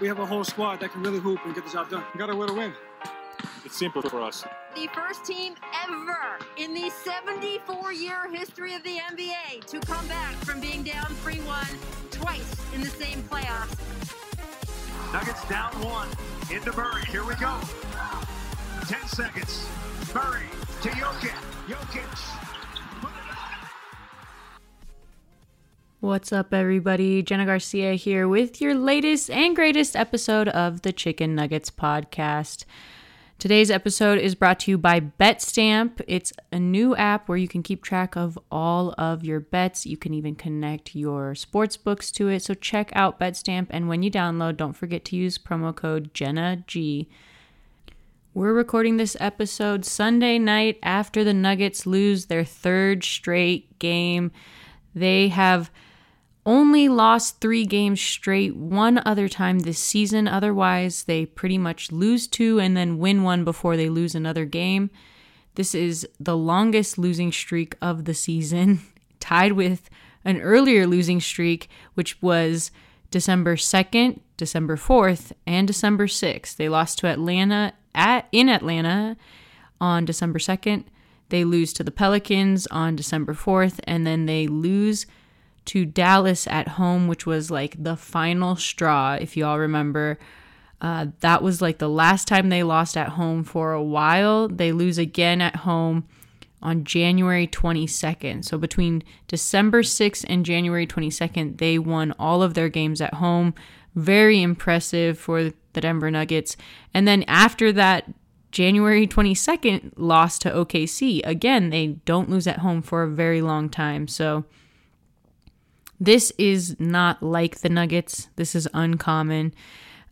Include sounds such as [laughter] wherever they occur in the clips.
we have a whole squad that can really hoop and get the job done. We got to win a win. It's simple for us. The first team ever in the 74 year history of the NBA to come back from being down 3 1 twice in the same playoffs. Nuggets down one. Into Murray. Here we go. 10 seconds. Murray to Jokic. Jokic. What's up, everybody? Jenna Garcia here with your latest and greatest episode of the Chicken Nuggets podcast. Today's episode is brought to you by BetStamp. It's a new app where you can keep track of all of your bets. You can even connect your sports books to it. So check out BetStamp, and when you download, don't forget to use promo code JennaG. We're recording this episode Sunday night after the Nuggets lose their third straight game. They have only lost three games straight one other time this season. Otherwise, they pretty much lose two and then win one before they lose another game. This is the longest losing streak of the season, [laughs] tied with an earlier losing streak, which was December 2nd, December 4th, and December 6th. They lost to Atlanta at in Atlanta on December 2nd. They lose to the Pelicans on December 4th, and then they lose to Dallas at home, which was like the final straw, if you all remember. Uh, that was like the last time they lost at home for a while. They lose again at home on January 22nd. So between December 6th and January 22nd, they won all of their games at home. Very impressive for the Denver Nuggets. And then after that, January 22nd loss to OKC. Again, they don't lose at home for a very long time. So this is not like the Nuggets. This is uncommon.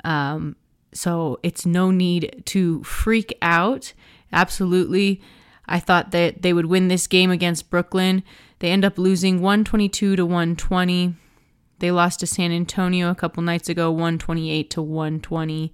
Um, so it's no need to freak out. Absolutely. I thought that they would win this game against Brooklyn. They end up losing 122 to 120. They lost to San Antonio a couple nights ago, 128 to 120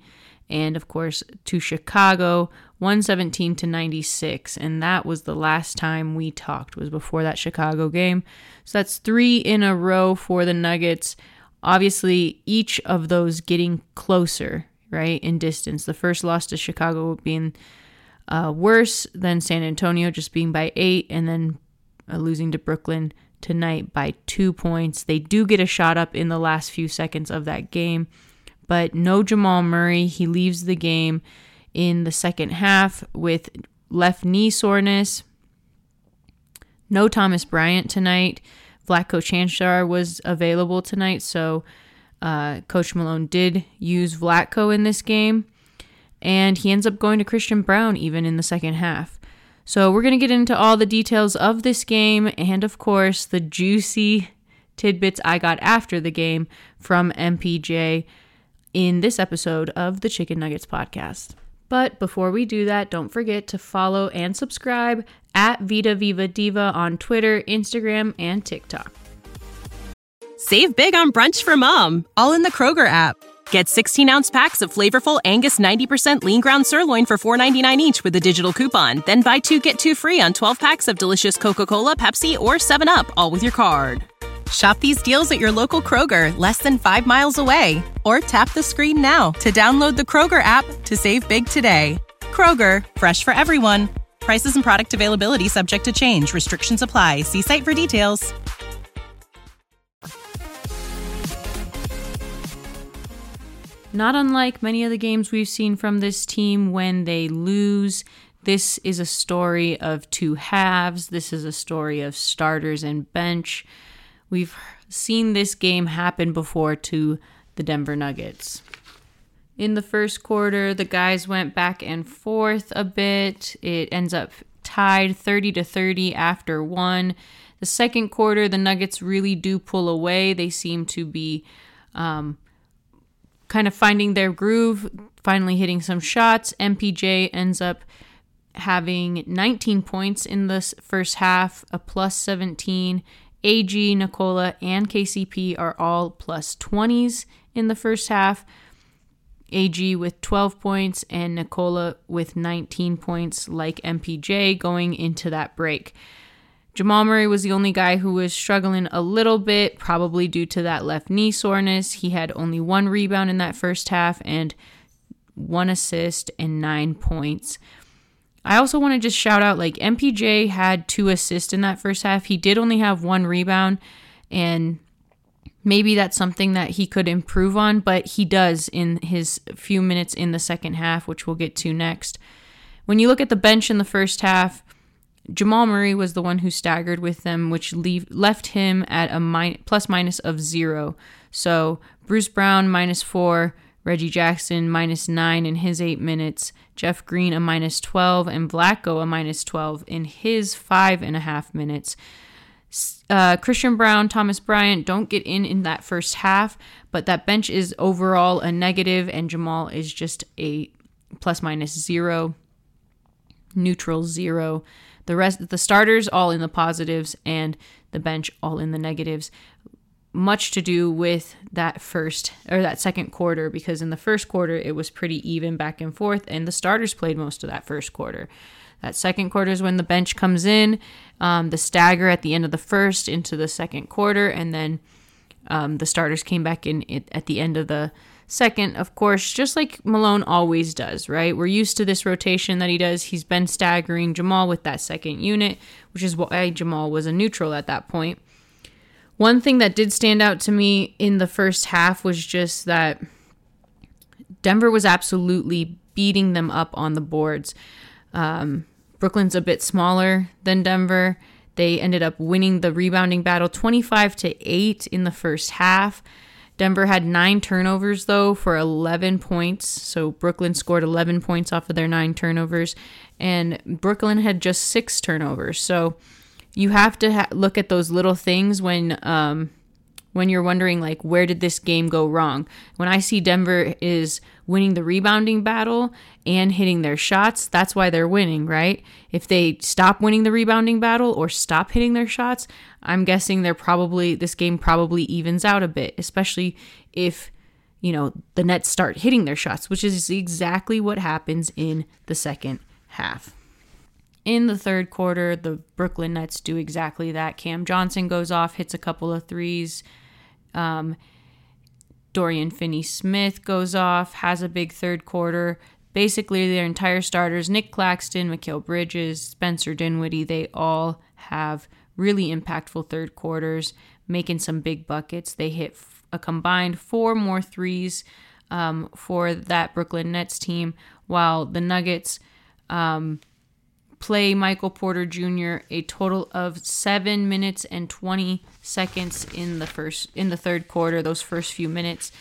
and of course to Chicago 117 to 96 and that was the last time we talked was before that Chicago game. So that's 3 in a row for the Nuggets. Obviously each of those getting closer, right, in distance. The first loss to Chicago being uh, worse than San Antonio just being by 8 and then uh, losing to Brooklyn tonight by 2 points. They do get a shot up in the last few seconds of that game but no Jamal Murray. He leaves the game in the second half with left knee soreness. No Thomas Bryant tonight. Vlatko Cancar was available tonight, so uh, Coach Malone did use Vlatko in this game, and he ends up going to Christian Braun even in the second half. So we're going to get into all the details of this game and, of course, the juicy tidbits I got after the game from MPJ in this episode of the Chicken Nuggets podcast. But before we do that, don't forget to follow and subscribe at Vita Viva Diva on Twitter, Instagram, and TikTok. Save big on brunch for mom, all in the Kroger app. Get 16 ounce packs of flavorful Angus 90% lean ground sirloin for $4.99 each with a digital coupon. Then buy two get two free on 12 packs of delicious Coca Cola, Pepsi, or 7UP, all with your card. Shop these deals at your local Kroger, less than five miles away. Or tap the screen now to download the Kroger app to save big today. Kroger, fresh for everyone. Prices and product availability subject to change. Restrictions apply. See site for details. Not unlike many of the games we've seen from this team when they lose, this is a story of two halves. This is a story of starters and bench. We've seen this game happen before to the Denver Nuggets. In the first quarter, the guys went back and forth a bit. It ends up tied 30 to 30 after one. The second quarter, the Nuggets really do pull away. They seem to be um, kind of finding their groove, finally hitting some shots. MPJ ends up having 19 points in the first half, a plus 17, AG, Nikola, and KCP are all plus 20s in the first half. AG with 12 points and Nikola with 19 points, like MPJ going into that break. Jamal Murray was the only guy who was struggling a little bit, probably due to that left knee soreness. He had only one rebound in that first half and one assist and nine points. I also want to just shout out like MPJ had two assists in that first half. He did only have one rebound, and maybe that's something that he could improve on, but he does in his few minutes in the second half, which we'll get to next. When you look at the bench in the first half, Jamal Murray was the one who staggered with them, which leave, left him at a min- plus minus of zero. So Bruce Brown minus four, Reggie Jackson minus nine in his eight minutes, Jeff Green a minus 12, and Vlatko a minus 12 in his five and a half minutes. Uh, Christian Braun, Thomas Bryant don't get in in that first half, but that bench is overall a negative, and Jamal is just a plus minus zero, neutral zero. The rest, the starters all in the positives, and the bench all in the negatives. Much to do with that first or that second quarter, because in the first quarter it was pretty even back and forth, and the starters played most of that first quarter. That second quarter is when the bench comes in, um, the stagger at the end of the first into the second quarter, and then um, the starters came back in at the end of the second, of course, just like Malone always does, right? We're used to this rotation that he does. He's been staggering Jamal with that second unit, which is why Jamal was a neutral at that point. One thing that did stand out to me in the first half was just that Denver was absolutely beating them up on the boards. Um, Brooklyn's a bit smaller than Denver. They ended up winning the rebounding battle 25 to 8 in the first half. Denver had nine turnovers, though, for 11 points. So Brooklyn scored 11 points off of their nine turnovers, and Brooklyn had just six turnovers. So you have to ha- look at those little things when um, when you're wondering like where did this game go wrong? When i see denver is winning the rebounding battle and hitting their shots that's why they're winning right? If they stop winning the rebounding battle or stop hitting their shots i'm guessing they're probably this game probably evens out a bit especially if you know the nets start hitting their shots which is exactly what happens in the second half in the third quarter, the Brooklyn Nets do exactly that. Cam Johnson goes off, hits a couple of threes, um, Dorian Finney Smith goes off, has a big third quarter. Basically, their entire starters Nick Claxton, Mikal Bridges, Spencer Dinwiddie, they all have really impactful third quarters, making some big buckets. They hit a combined four more threes um, for that Brooklyn Nets team, while the Nuggets um, play Michael Porter Jr. a total of seven minutes and 20 seconds in the first in the third quarter. Those first few minutes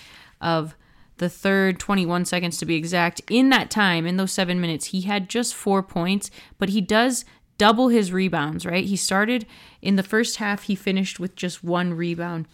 of the third 21 seconds to be exact. In that time, in those seven minutes, he had just four points, but he does double his rebounds. Right? He started in the first half. He finished with just one rebound.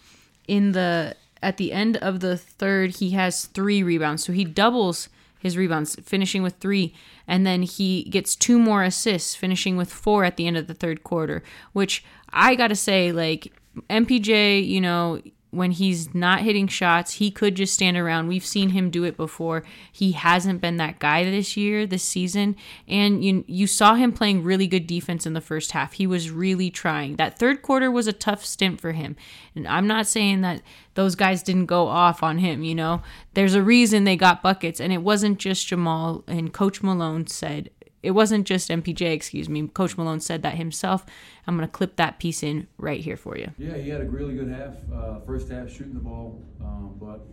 In the at the end of the third, he has three rebounds. So he doubles his rebounds, finishing with three. And then he gets two more assists, finishing with four at the end of the third quarter, which I got to say, like, MPJ, you know, when he's not hitting shots, he could just stand around. We've seen him do it before. He hasn't been that guy this year, this season, and you you saw him playing really good defense in the first half. He was really trying. That third quarter was a tough stint for him. And I'm not saying that those guys didn't go off on him, you know. There's a reason they got buckets and it wasn't just Jamal and coach Malone said it wasn't just MPJ, excuse me. Coach Malone said that himself. I'm going to clip that piece in right here for you. Yeah, he had a really good half. Uh, first half shooting the ball, um, but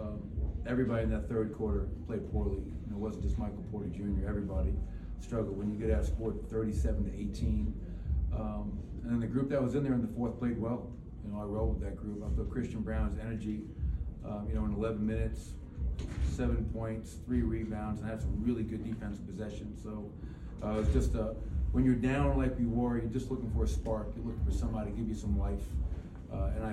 um, everybody in that third quarter played poorly. And it wasn't just Michael Porter Jr. Everybody struggled. When you get outscored 37 to 18, um, and then the group that was in there in the fourth played well. You know, I rolled with that group. I thought Christian Braun's energy, um, you know, in 11 minutes, seven points, three rebounds, and had some really good defensive possession. So uh, it's just a, when you're down like we were, you're just looking for a spark. You're looking for somebody to give you some life. Uh, and I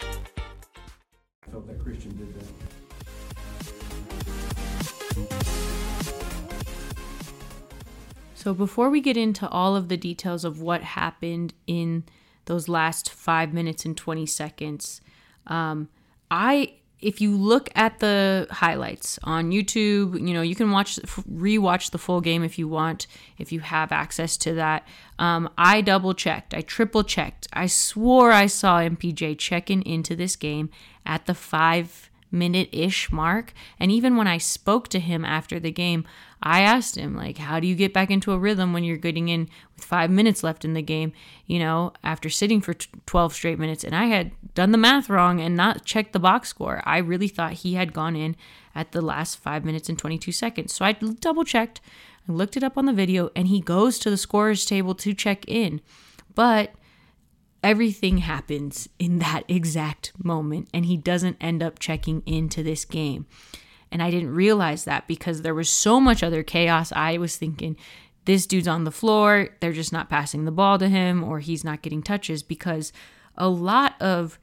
So, before we get into all of the details of what happened in those last five minutes and 20 seconds, um, I, if you look at the highlights on YouTube, you know, you can watch, rewatch the full game if you want, if you have access to that. Um, I double checked, I triple checked. I swore I saw MPJ checking into this game at the five minute ish mark. And even when I spoke to him after the game, I asked him, like, how do you get back into a rhythm when you're getting in with five minutes left in the game, you know, after sitting for 12 straight minutes? And I had done the math wrong and not checked the box score. I really thought he had gone in at the last five minutes and 22 seconds. So I double checked, I looked it up on the video, and he goes to the scorer's table to check in. But everything happens in that [laughs] exact moment, and he doesn't end up checking into this game. And I didn't realize that because there was so much other chaos. I was thinking, this dude's on the floor, they're just not passing the ball to him, or he's not getting touches because a lot of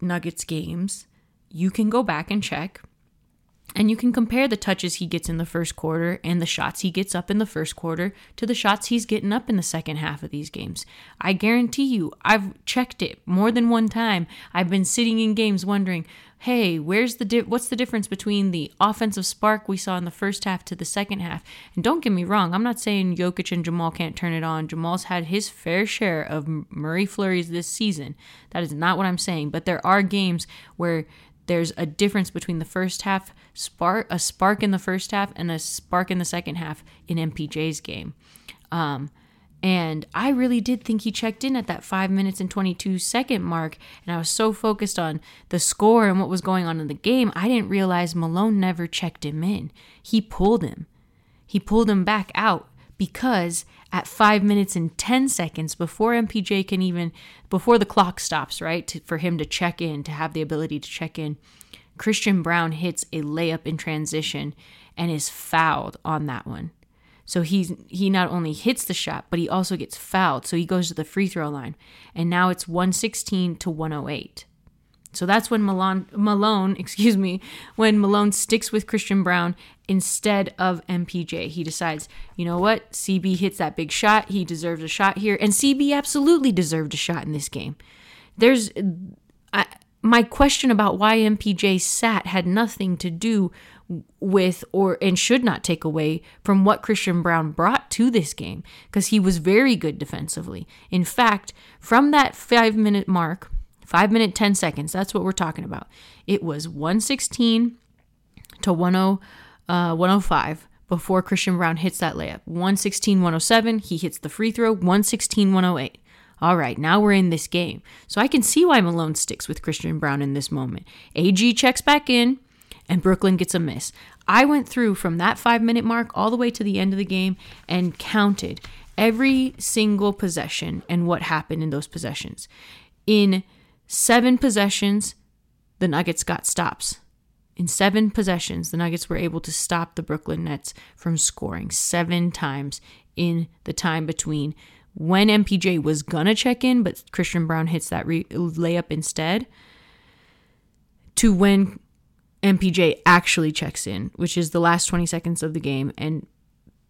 Nuggets games, you can go back and check and you can compare the touches he gets in the first quarter and the shots he gets up in the first quarter to the shots he's getting up in the second half of these games. I guarantee you, I've checked it more than one time. I've been sitting in games wondering, hey, where's the di- what's the difference between the offensive spark we saw in the first half to the second half? And don't get me wrong, I'm not saying Jokic and Jamal can't turn it on. Jamal's had his fair share of Murray flurries this season. That is not what I'm saying, but there are games where there's a difference between the first half spark a spark in the first half and a spark in the second half in MPJ's game. Um, and I really did think he checked in at that 5 minutes and 22 second mark. And I was so focused on the score and what was going on in the game, I didn't realize Malone never checked him in. He pulled him. He pulled him back out because at 5 minutes and 10 seconds before MPJ can even, before the clock stops, right, to, for him to check in, to have the ability to check in, Christian Braun hits a layup in transition and is fouled on that one. So he's he not only hits the shot, but he also gets fouled. So he goes to the free throw line. And now it's 116 to 108. So that's when Malone, Malone, [laughs] excuse me, when Malone sticks with Christian Braun instead of MPJ. He decides, you know what? CB hits that big shot. He deserves a shot here. And CB absolutely deserved a shot in this game. There's I, my question about why MPJ sat had nothing to do with or and should not take away from what Christian Braun brought to this game because he was very good defensively. In fact, from that 5 minute mark, 5 minute 10 seconds, that's what we're talking about. It was 116 to 10 uh, 105 before Christian Braun hits that layup. 116 107, he hits the free throw, 116 108. All right, now we're in this game. So I can see why Malone sticks with Christian Braun in this moment. AG checks back in and Brooklyn gets a miss. I went through from that five minute mark all the way to the end of the game and counted every single possession and what happened in those possessions. In seven possessions, the Nuggets got stops. In seven possessions, the Nuggets were able to stop the Brooklyn Nets from scoring seven times in the time between when MPJ was gonna check in, but Christian Braun hits that re- layup instead, to when MPJ actually checks in, which is the last 20 seconds of the game. And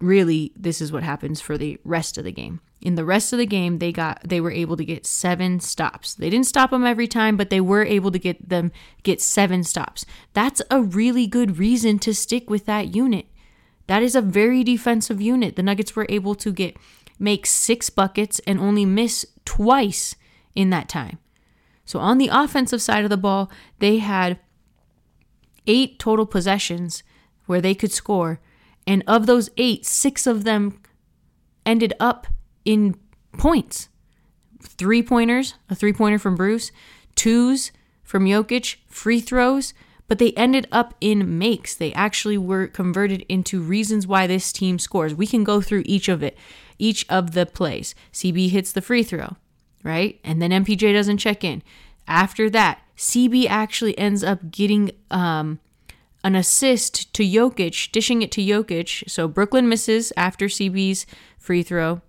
really, this is what happens for the rest of the game. In the rest of the game, they got they were able to get seven stops. They didn't stop them every time, but they were able to get them get seven stops. That's a really good reason to stick with that unit. That is a very defensive unit. The Nuggets were able to get make six buckets and only miss twice in that time. So on the offensive side of the ball, they had eight total possessions where they could score. And of those eight, six of them ended up in points. three pointers, a three pointer from Bruce, twos from Jokic, free throws, but they ended up in makes. They actually were converted into reasons why this team scores. We can go through each of it, each of the plays. CB hits the free throw, right? And then MPJ doesn't check in. After that, CB actually ends up getting um, an assist to Jokic, dishing it to Jokic. So Brooklyn misses after CB's free throw.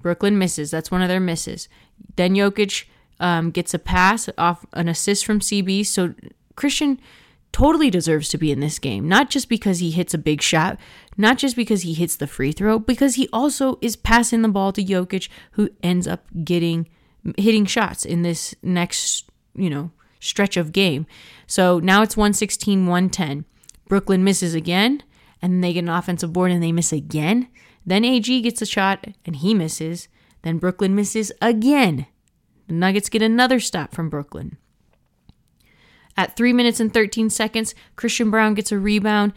Brooklyn misses. That's one of their misses. Then Jokic um, gets a pass off an assist from CB. So Christian totally deserves to be in this game, not just because he hits a big shot, not just because he hits the free throw, because he also is passing the ball to Jokic, who ends up getting hitting shots in this next, you know, stretch of game. So now it's 116 110. Brooklyn misses again, and they get an offensive board and they miss again. Then AG gets a shot and he misses. Then Brooklyn misses again. The Nuggets get another stop from Brooklyn. At 3 minutes and 13 seconds, Christian Braun gets a rebound,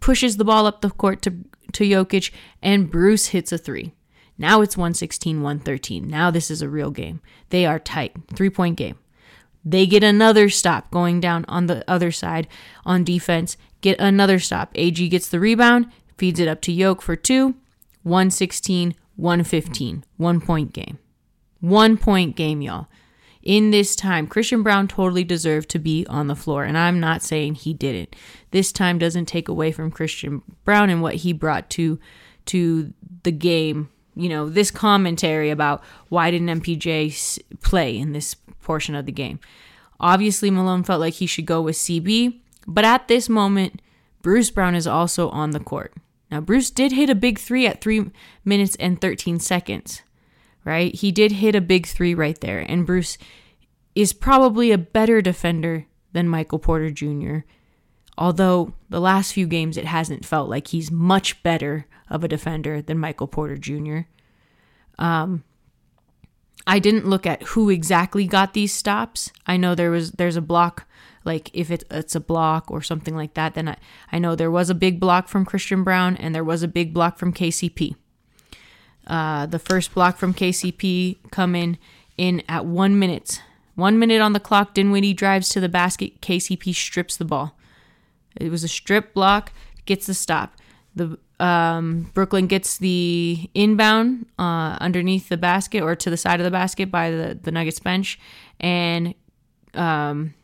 pushes the ball up the court to, to Jokic, and Bruce hits a three. Now it's 116 113. Now this is a real game. They are tight. Three point game. They get another stop going down on the other side on defense. Get another stop. AG gets the rebound, feeds it up to Yoke for two. 116 115. One point game. One point game, y'all in this time, Christian Braun totally deserved to be on the floor, and I'm not saying he didn't. This time doesn't take away from Christian Braun and what he brought to to the game. You know, this commentary about why didn't MPJ play in this portion of the game. Obviously, Malone felt like he should go with CB, but at this moment, Bruce Brown is also on the court. Now, Bruce did hit a big three at 3 minutes and 13 seconds right? He did hit a big three right there. And Bruce is probably a better defender than Michael Porter Jr. Although the last few games it hasn't felt like he's much better of a defender than Michael Porter Jr. Um, I didn't look at who exactly got these stops. I know there was there's a block like if it, it's a block or something like that then I, I know there was a big block from Christian Braun and there was a big block from KCP. Uh, the first block from KCP coming in at one minute. One minute on the clock. Dinwiddie drives to the basket. KCP strips the ball. It was a strip block. Gets the stop. The um, Brooklyn gets the inbound uh, underneath the basket or to the side of the basket by the, the Nuggets bench. And um,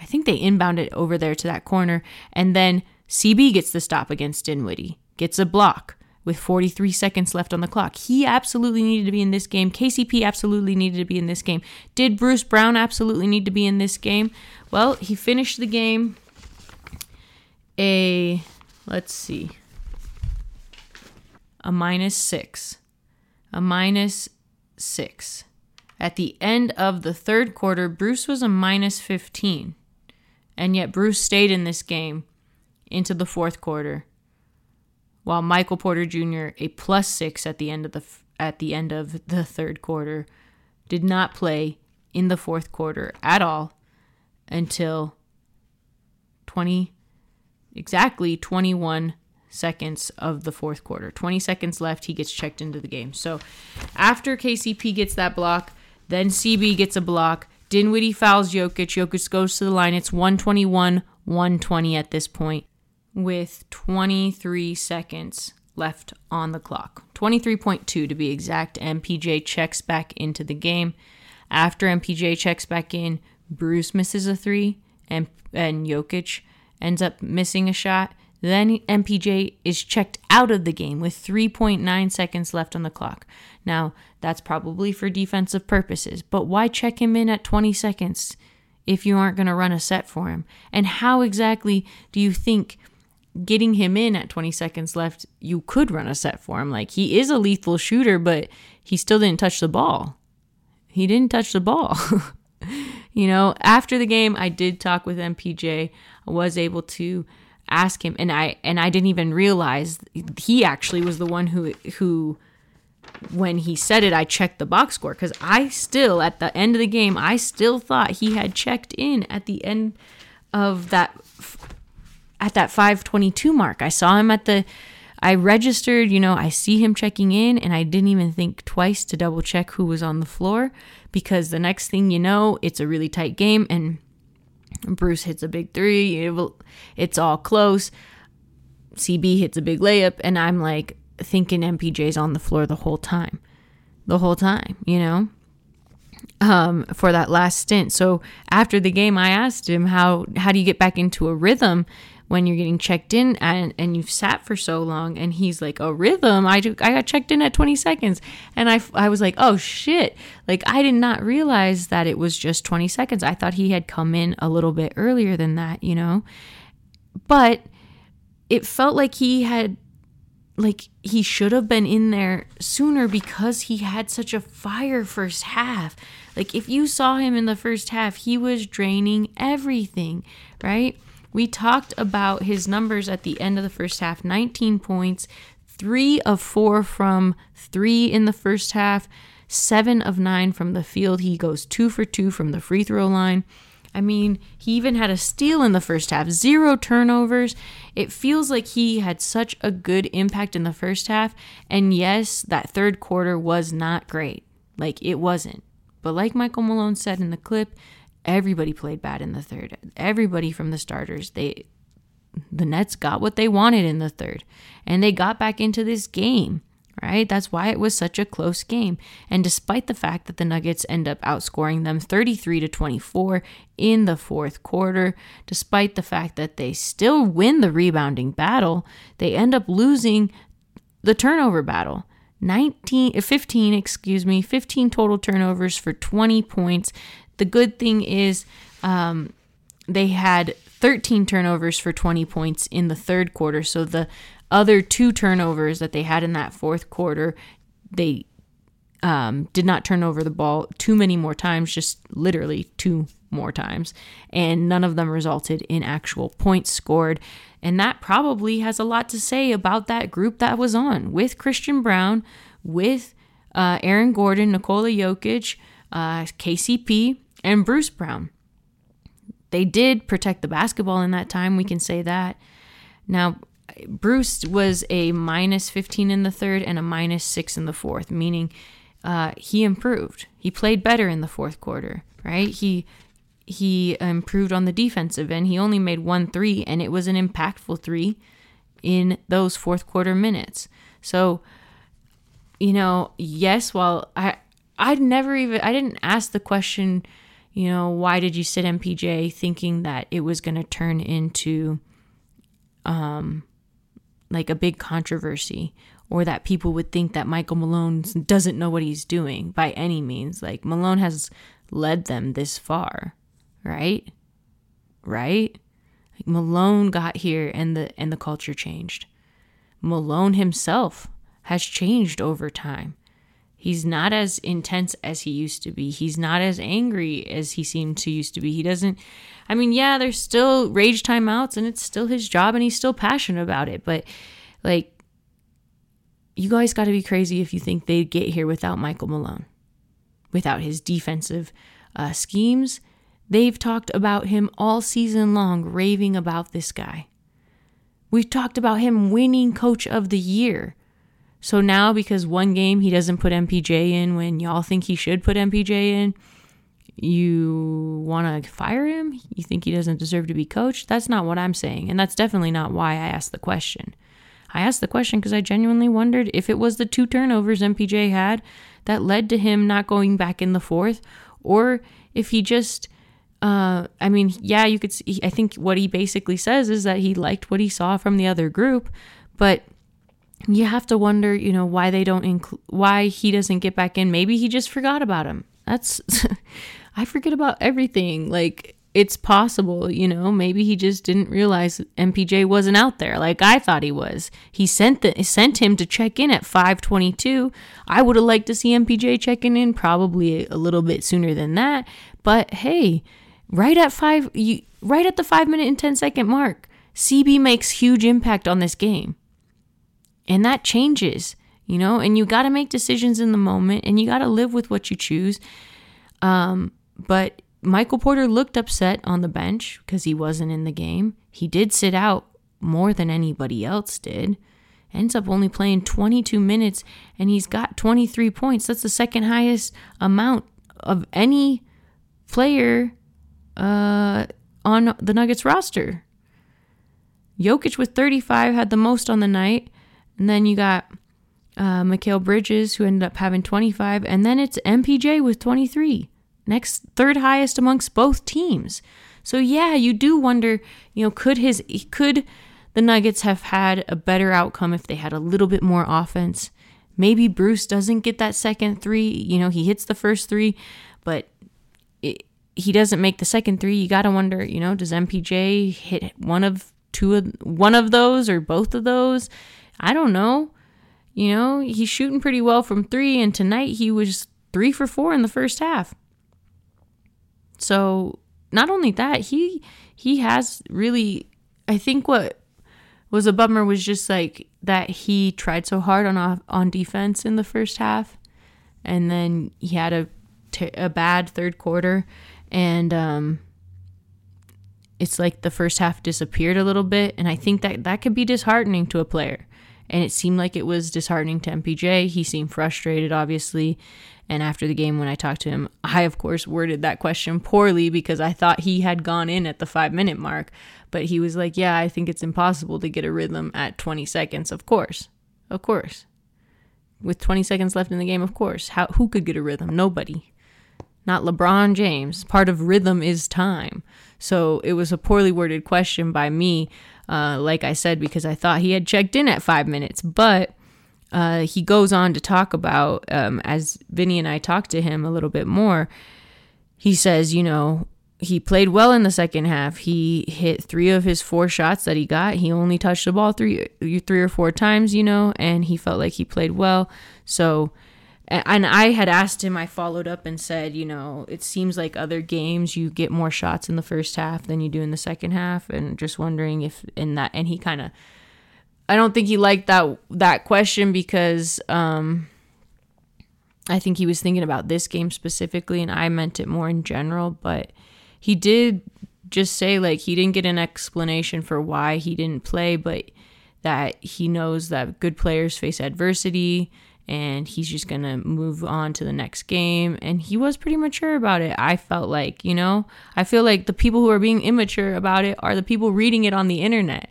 I think they inbound it over there to that corner. And then CB gets the stop against Dinwiddie, gets a block with 43 seconds left on the clock. He absolutely needed to be in this game. KCP absolutely needed to be in this game. Did Bruce Brown absolutely need to be in this game? Well, he finished the game a, let's see, a minus six. A minus six. At the end of the third quarter, Bruce was a minus 15. And yet, Bruce stayed in this game into the fourth quarter while Michael Porter Jr., a plus six at the end of the at the end of the third quarter, did not play in the fourth quarter at all until 20 exactly 21 seconds of the fourth quarter. 20 seconds left, he gets checked into the game. So after KCP gets that block, then CB gets a block. Dinwiddie fouls Jokic. Jokic goes to the line. It's 121 120 at this point with 23 seconds left on the clock. 23.2 to be exact. MPJ checks back into the game. After MPJ checks back in, Bruce misses a three and, and Jokic ends up missing a shot. Then MPJ is checked out of the game with 3.9 seconds left on the clock. Now, that's probably for defensive purposes, but why check him in at 20 seconds if you aren't going to run a set for him? And how exactly do you think getting him in at 20 seconds left, you could run a set for him. Like he is a lethal shooter, but he still didn't touch the ball. He didn't touch the ball. [laughs] you know, after the game, I did talk with MPJ. Was able to ask him, and I and I didn't even realize he actually was the one who who when he said it, I checked the box score because I still, at the end of the game, I still thought he had checked in at the end of that at that 522 mark. I saw him at the I registered, you know, I see him checking in and I didn't even think twice to double check who was on the floor because the next thing you know, it's a really tight game and Bruce hits a big three. It's all close. CB hits a big layup and I'm like thinking MPJ's on the floor the whole time. The whole time, you know? Um, for that last stint. So after the game, I asked him how how do you get back into a rhythm when you're getting checked in and, and you've sat for so long and he's like a rhythm. I, I got checked in at 20 seconds. And I, I was like oh shit. Like i did not realize that it was just 20 seconds. I thought he had come in a little bit earlier than that you know? But it felt like he had like he should have been in there sooner because he had such a fire first half. Like if you saw him in the first half he was draining everything right we talked about his numbers at the end of the first half 19 points, three of four from three in the first half, seven of nine from the field. He goes two for two from the free throw line. I mean, he even had a steal in the first half, zero turnovers. It feels like he had such a good impact in the first half. And yes, that third quarter was not great. Like, it wasn't. But like Michael Malone said in the clip, Everybody played bad in the third. Everybody from the starters, they the Nets got what they wanted in the third and they got back into this game, right? That's why it was such a close game. And despite the fact that the Nuggets end up outscoring them 33 to 24 in the fourth quarter, despite the fact that they still win the rebounding battle, they end up losing the turnover battle. 19 15 excuse me 15 total turnovers for 20 points the good thing is um, they had 13 turnovers for 20 points in the third quarter. So the other two turnovers that they had in that fourth quarter, they um, did not turn over the ball too many more times, just literally two more times. And none of them resulted in actual points scored. And that probably has a lot to say about that group that was on with Christian Braun, with uh, Aaron Gordon, Nikola Jokic, uh, KCP, and Bruce Brown. They did protect the basketball in that time, we can say that. Now, Bruce was a minus 15 in the third and a minus 6 in the fourth, meaning uh, he improved. He played better in the fourth quarter, right? He he improved on the defensive end. He only made one three, and it was an impactful three in those fourth quarter minutes. So, you know, yes, while I I'd never even I didn't ask the question you know, why did you sit MPJ thinking that it was going to turn into um like a big controversy or that people would think that Michael Malone doesn't know what he's doing by any means. Like Malone has led them this far, right? Right? Like Malone got here and the and the culture changed. Malone himself has changed over time. He's not as intense as he used to be. He's not as angry as he seemed to used to be. He doesn't I mean, yeah, there's still rage timeouts and it's still his job and he's still passionate about it, but like you guys got to be crazy if you think they'd get here without Michael Malone. Without his defensive uh, schemes. They've talked about him all season long, raving about this guy. We've talked about him winning coach of the year. So now, because one game he doesn't put MPJ in when y'all think he should put MPJ in, you want to fire him? You think he doesn't deserve to be coached? That's not what I'm saying. And that's definitely not why I asked the question. I asked the question because I genuinely wondered if it was the two turnovers MPJ had that led to him not going back in the fourth, or if he just. Uh, I mean, yeah, you could see. I think what he basically says is that he liked what he saw from the other group, but you have to wonder, you know, why they don't include, why he doesn't get back in. Maybe he just forgot about him. That's, [laughs] I forget about everything. Like, it's possible, you know, maybe he just didn't realize MPJ wasn't out there like I thought he was. He sent the sent him to check in at 522. I would have liked to see MPJ checking in probably a little bit sooner than that, but hey, right at 5 you right at the 5 minute and 10 second mark, CB makes huge impact on this game. And that changes, you know, and you got to make decisions in the moment and you got to live with what you choose. Um, but Michael Porter looked upset on the bench because he wasn't in the game. He did sit out more than anybody else did. ends up only playing 22 minutes and he's got 23 points. That's the second highest amount of any player uh, on the Nuggets roster. Jokic with 35 had the most on the night. And then you got uh, Mikal Bridges, who ended up having 25. And then it's MPJ with 23. Next, third highest amongst both teams. So yeah, you do wonder, you know, could his could the Nuggets have had a better outcome if they had a little bit more offense? Maybe Bruce doesn't get that second three. You know, he hits the first three, but it, he doesn't make the second three. You got to wonder, you know, does MPJ hit one of two of one of those or both of those? I don't know. You know, he's shooting pretty well from three, and tonight he was three for four in the first half. So not only that, he he has really I think what was a bummer was just like that he tried so hard on on defense in the first half and then he had a a bad third quarter and um it's like the first half disappeared a little bit and I think that that could be disheartening to a player and it seemed like it was disheartening to MPJ. He seemed frustrated obviously and after the game, when I talked to him, I, of course, worded that question poorly because I thought he had gone in at the five minute mark. But he was like, Yeah, I think it's impossible to get a rhythm at 20 seconds. Of course. Of course. With 20 seconds left in the game, of course. How, who could get a rhythm? Nobody. Not LeBron James. Part of rhythm is time. So it was a poorly worded question by me, uh, like I said, because I thought he had checked in at five minutes. But uh, he goes on to talk about, um, as Vinny and I talked to him a little bit more, he says, you know, he played well in the second half. He hit three of his four shots that he got. He only touched the ball three, three or four times, you know, and he felt like he played well. So, and I had asked him, I followed up and said, you know, it seems like other games you get more shots in the first half than you do in the second half, and just wondering if in that, and he kind of I don't think he liked that that question because um, I think he was thinking about this game specifically, and I meant it more in general. But he did just say like he didn't get an explanation for why he didn't play, but that he knows that good players face adversity and he's just going to move on to the next game. And he was pretty mature about it. I felt like, you know, I feel like the people who are being immature about it are the people reading it on the internet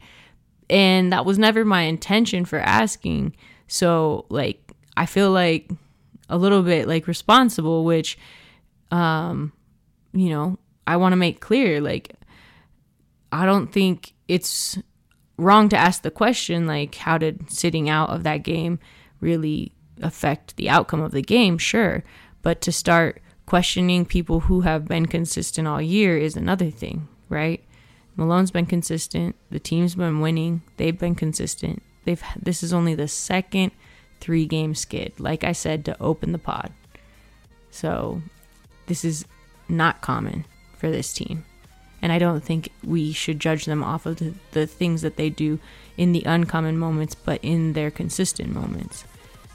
and that was never my intention for asking so like i feel like a little bit like responsible which um you know i want to make clear like i don't think it's wrong to ask the question like how did sitting out of that game really affect the outcome of the game sure but to start questioning people who have been consistent all year is another thing right Malone's been consistent. The team's been winning. They've been consistent. They've this is only the second three game skid, like I said, to open the pod. So this is not common for this team. And I don't think we should judge them off of the, the things that they do in the uncommon moments, but in their consistent moments.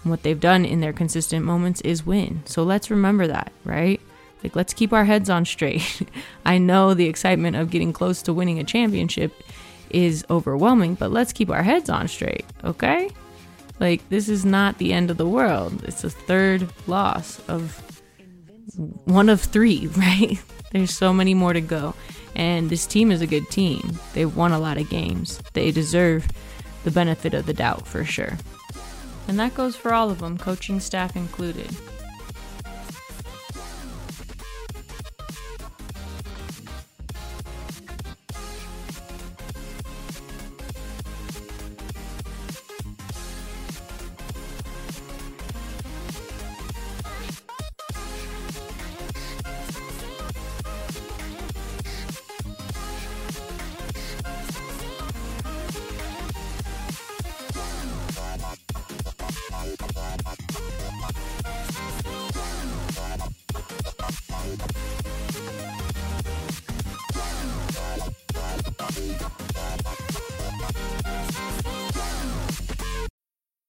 And what they've done in their consistent moments is win. So let's remember that, right? Like, let's keep our heads on straight. [laughs] I know the excitement of getting close to winning a championship is overwhelming, but let's keep our heads on straight, okay? Like, this is not the end of the world. It's a third loss of one of three, [laughs] right? There's so many more to go. And this team is a good team. They've won a lot of games. They deserve the benefit of the doubt for sure. And that goes for all of them, coaching staff included.